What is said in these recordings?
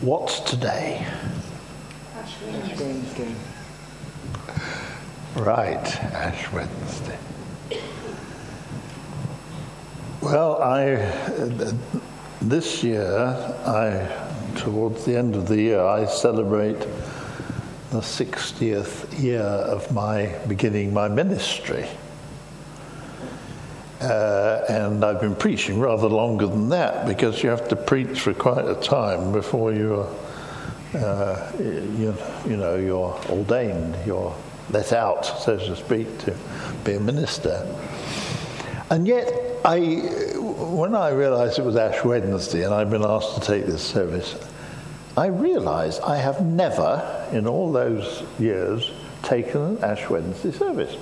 What's today? Ash Wednesday. Right, Ash Wednesday. Well, I this year, I towards the end of the year, I celebrate the 60th year of my beginning my ministry. Uh, and I've been preaching rather longer than that because you have to preach for quite a time before you're, uh, you, you know, you're ordained, you're let out, so to speak, to be a minister. And yet, I, when I realized it was Ash Wednesday and I'd been asked to take this service, I realized I have never, in all those years, taken an Ash Wednesday service.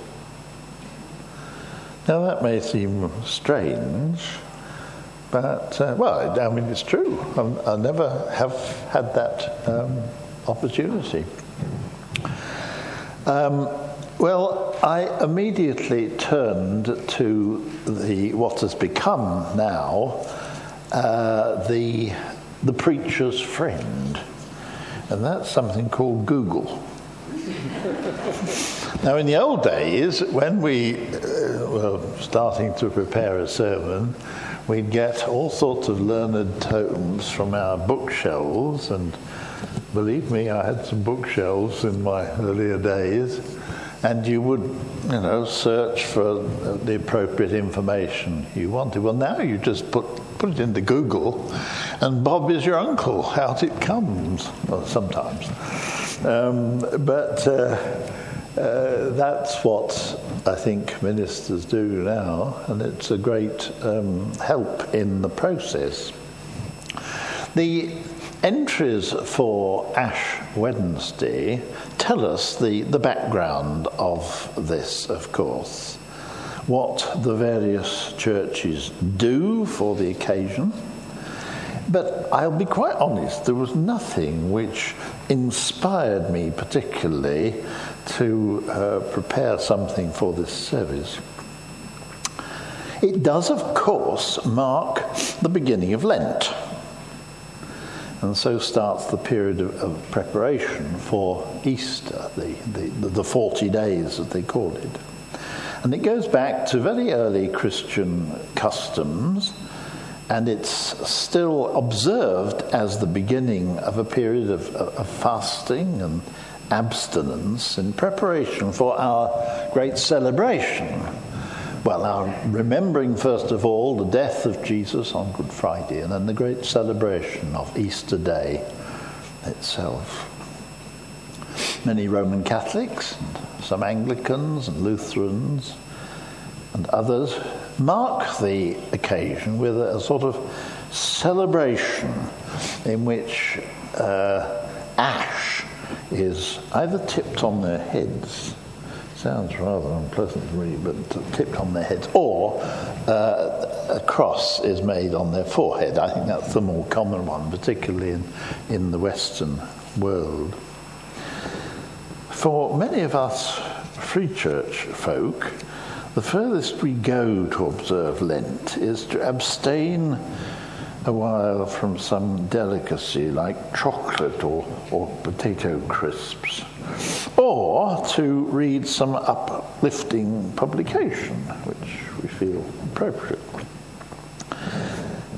Now, that may seem strange, but, uh, well, I mean, it's true. I, I never have had that um, opportunity. Um, well, I immediately turned to the what has become now uh, the the preacher's friend, and that's something called Google. now, in the old days, when we were starting to prepare a sermon, we'd get all sorts of learned tomes from our bookshelves, and believe me, I had some bookshelves in my earlier days, and you would, you know, search for the appropriate information you wanted. Well, now you just put put it into Google, and Bob is your uncle. Out it comes. Well, sometimes. Um, but uh, uh, that's what I think ministers do now, and it's a great um, help in the process. The entries for Ash Wednesday tell us the, the background of this, of course, what the various churches do for the occasion but I'll be quite honest, there was nothing which inspired me particularly to uh, prepare something for this service. It does, of course, mark the beginning of Lent. And so starts the period of, of preparation for Easter, the, the, the 40 days, as they called it. And it goes back to very early Christian customs and it's still observed as the beginning of a period of, of, fasting and abstinence in preparation for our great celebration. Well, our remembering, first of all, the death of Jesus on Good Friday, and then the great celebration of Easter Day itself. Many Roman Catholics, some Anglicans and Lutherans, and others mark the occasion with a, sort of celebration in which uh, ash is either tipped on their heads, sounds rather unpleasant to me, but tipped on their heads, or uh, a cross is made on their forehead. I think that's the more common one, particularly in, in the Western world. For many of us free church folk, the furthest we go to observe Lent is to abstain a while from some delicacy like chocolate or, or potato crisps, or to read some uplifting publication, which we feel appropriate.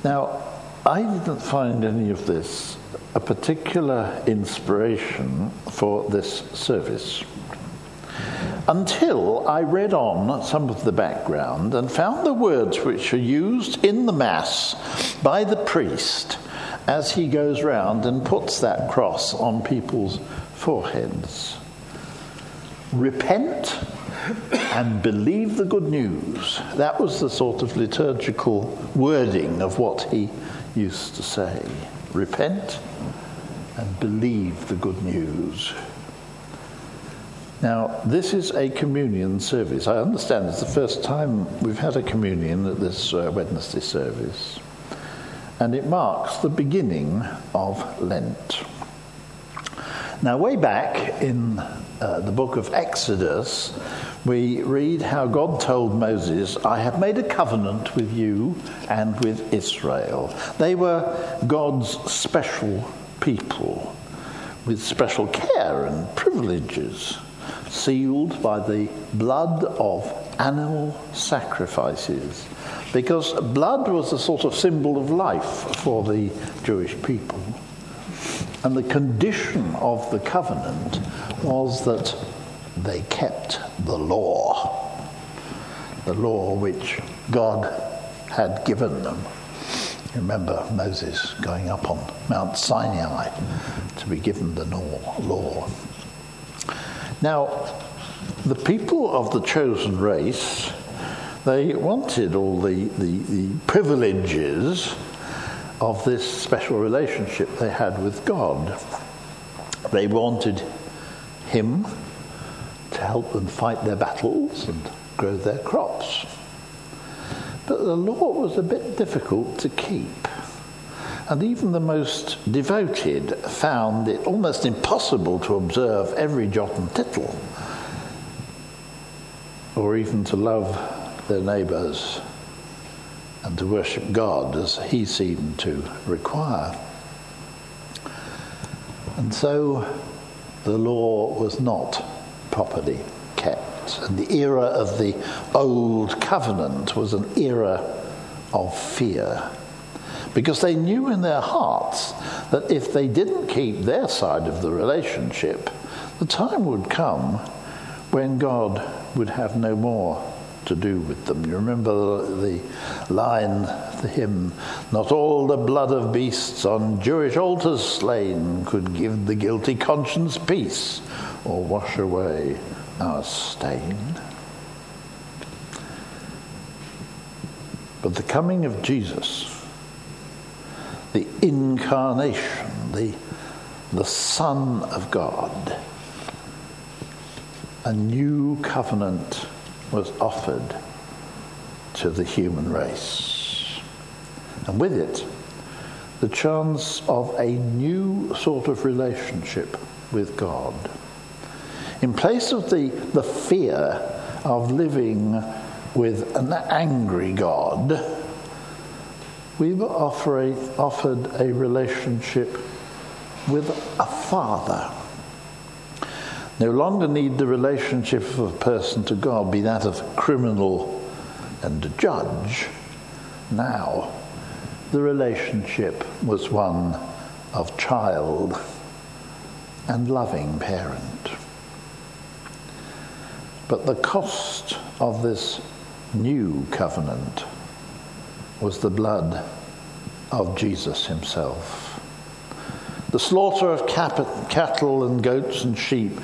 Now, I didn't find any of this a particular inspiration for this service until I read on some of the background and found the words which are used in the Mass by the priest as he goes round and puts that cross on people's foreheads. Repent and believe the good news. That was the sort of liturgical wording of what he used to say. Repent and believe the good news. Now, this is a communion service. I understand it's the first time we've had a communion at this uh, Wednesday service, and it marks the beginning of Lent. Now, way back in uh, the book of Exodus, we read how God told Moses, I have made a covenant with you and with Israel. They were God's special people with special care and privileges, sealed by the blood of animal sacrifices, because blood was a sort of symbol of life for the Jewish people. And the condition of the covenant was that they kept the law, the law which God had given them. Remember Moses going up on Mount Sinai to be given the law. Now, the people of the chosen race, they wanted all the, the, the privileges of this special relationship they had with God. They wanted Him to help them fight their battles and grow their crops. But the law was a bit difficult to keep. And even the most devoted found it almost impossible to observe every jot and tittle, or even to love their neighbours and to worship God as he seemed to require. And so the law was not properly kept. And the era of the Old Covenant was an era of fear. Because they knew in their hearts that if they didn't keep their side of the relationship, the time would come when God would have no more to do with them. You remember the, the line, the hymn, Not all the blood of beasts on Jewish altars slain could give the guilty conscience peace or wash away our stain. But the coming of Jesus, the incarnation, the, the Son of God, a new covenant was offered to the human race. And with it, the chance of a new sort of relationship with God. In place of the, the fear of living with an angry God, we were offered a relationship with a father. No longer need the relationship of a person to God be that of criminal and judge. Now, the relationship was one of child and loving parent. But the cost of this new covenant was the blood of Jesus himself. The slaughter of cap- cattle and goats and sheep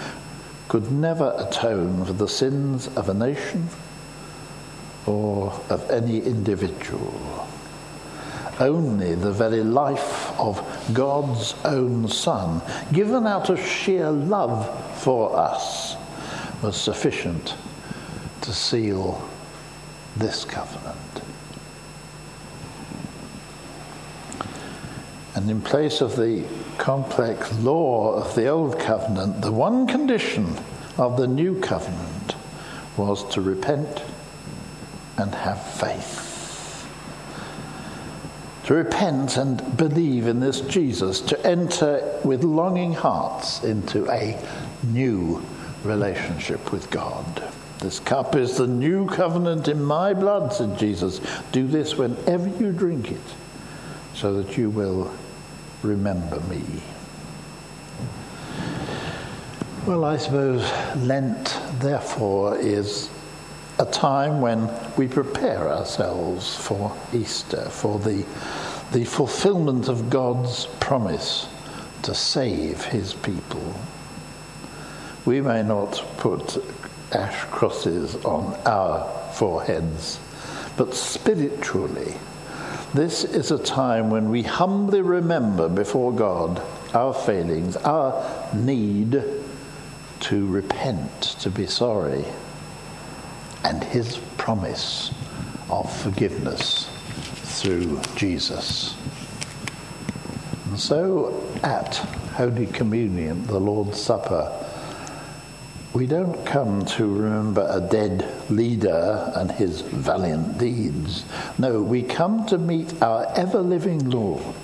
could never atone for the sins of a nation or of any individual. Only the very life of God's own Son, given out of sheer love for us, was sufficient to seal this covenant. And in place of the complex law of the old covenant, the one condition of the new covenant was to repent and have faith. To repent and believe in this Jesus, to enter with longing hearts into a new relationship with God. This cup is the new covenant in my blood, said Jesus. Do this whenever you drink it, so that you will remember me. Well, I suppose Lent, therefore, is a time when we prepare ourselves for Easter, for the, the fulfillment of God's promise to save his people. We may not put ash crosses on our foreheads, but spiritually, this is a time when we humbly remember before God our failings, our need to repent, to be sorry, and His promise of forgiveness through Jesus. And so at Holy Communion, the Lord's Supper, we don't come to remember a dead leader and his valiant deeds. No, we come to meet our ever living Lord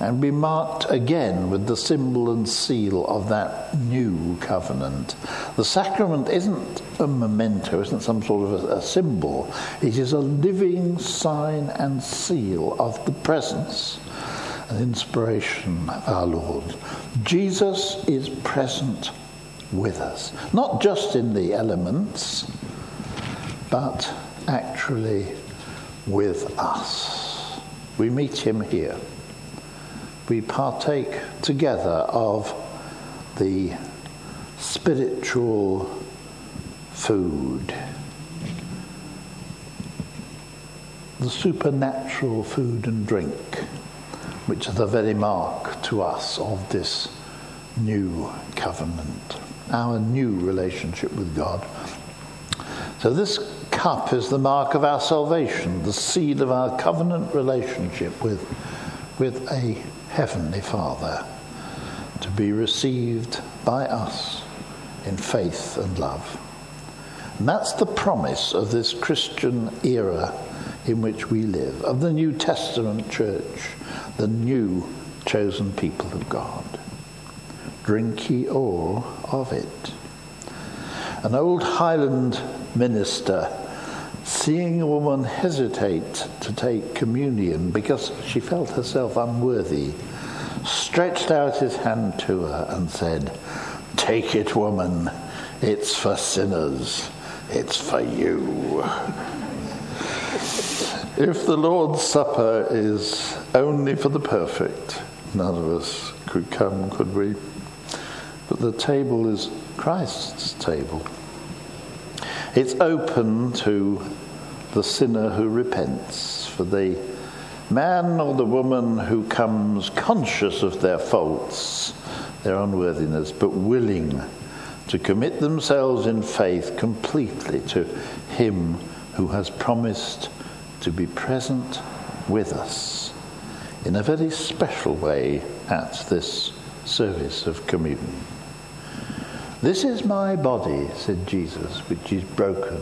and be marked again with the symbol and seal of that new covenant. The sacrament isn't a memento, isn't some sort of a, symbol. It is a living sign and seal of the presence and inspiration of our Lord. Jesus is present with us, not just in the elements, but actually with us. We meet him here. We partake together of the spiritual food, the supernatural food and drink, which are the very mark to us of this new covenant, our new relationship with God. So, this cup is the mark of our salvation, the seed of our covenant relationship with, with a Heavenly Father to be received by us in faith and love. And that's the promise of this Christian era in which we live, of the New Testament church, the new chosen people of God. Drink ye all of it. An old Highland minister, seeing a woman hesitate to take communion because she felt herself unworthy, stretched out his hand to her and said, Take it, woman. It's for sinners. It's for you. if the Lord's Supper is only for the perfect, none of us could come, could we? But the table is Christ's table. It's open to the sinner who repents, for the man or the woman who comes conscious of their faults, their unworthiness, but willing to commit themselves in faith completely to Him who has promised to be present with us in a very special way at this service of communion. This is my body, said Jesus, which is broken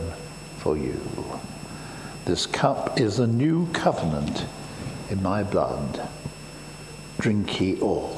for you. This cup is a new covenant in my blood. Drink ye all.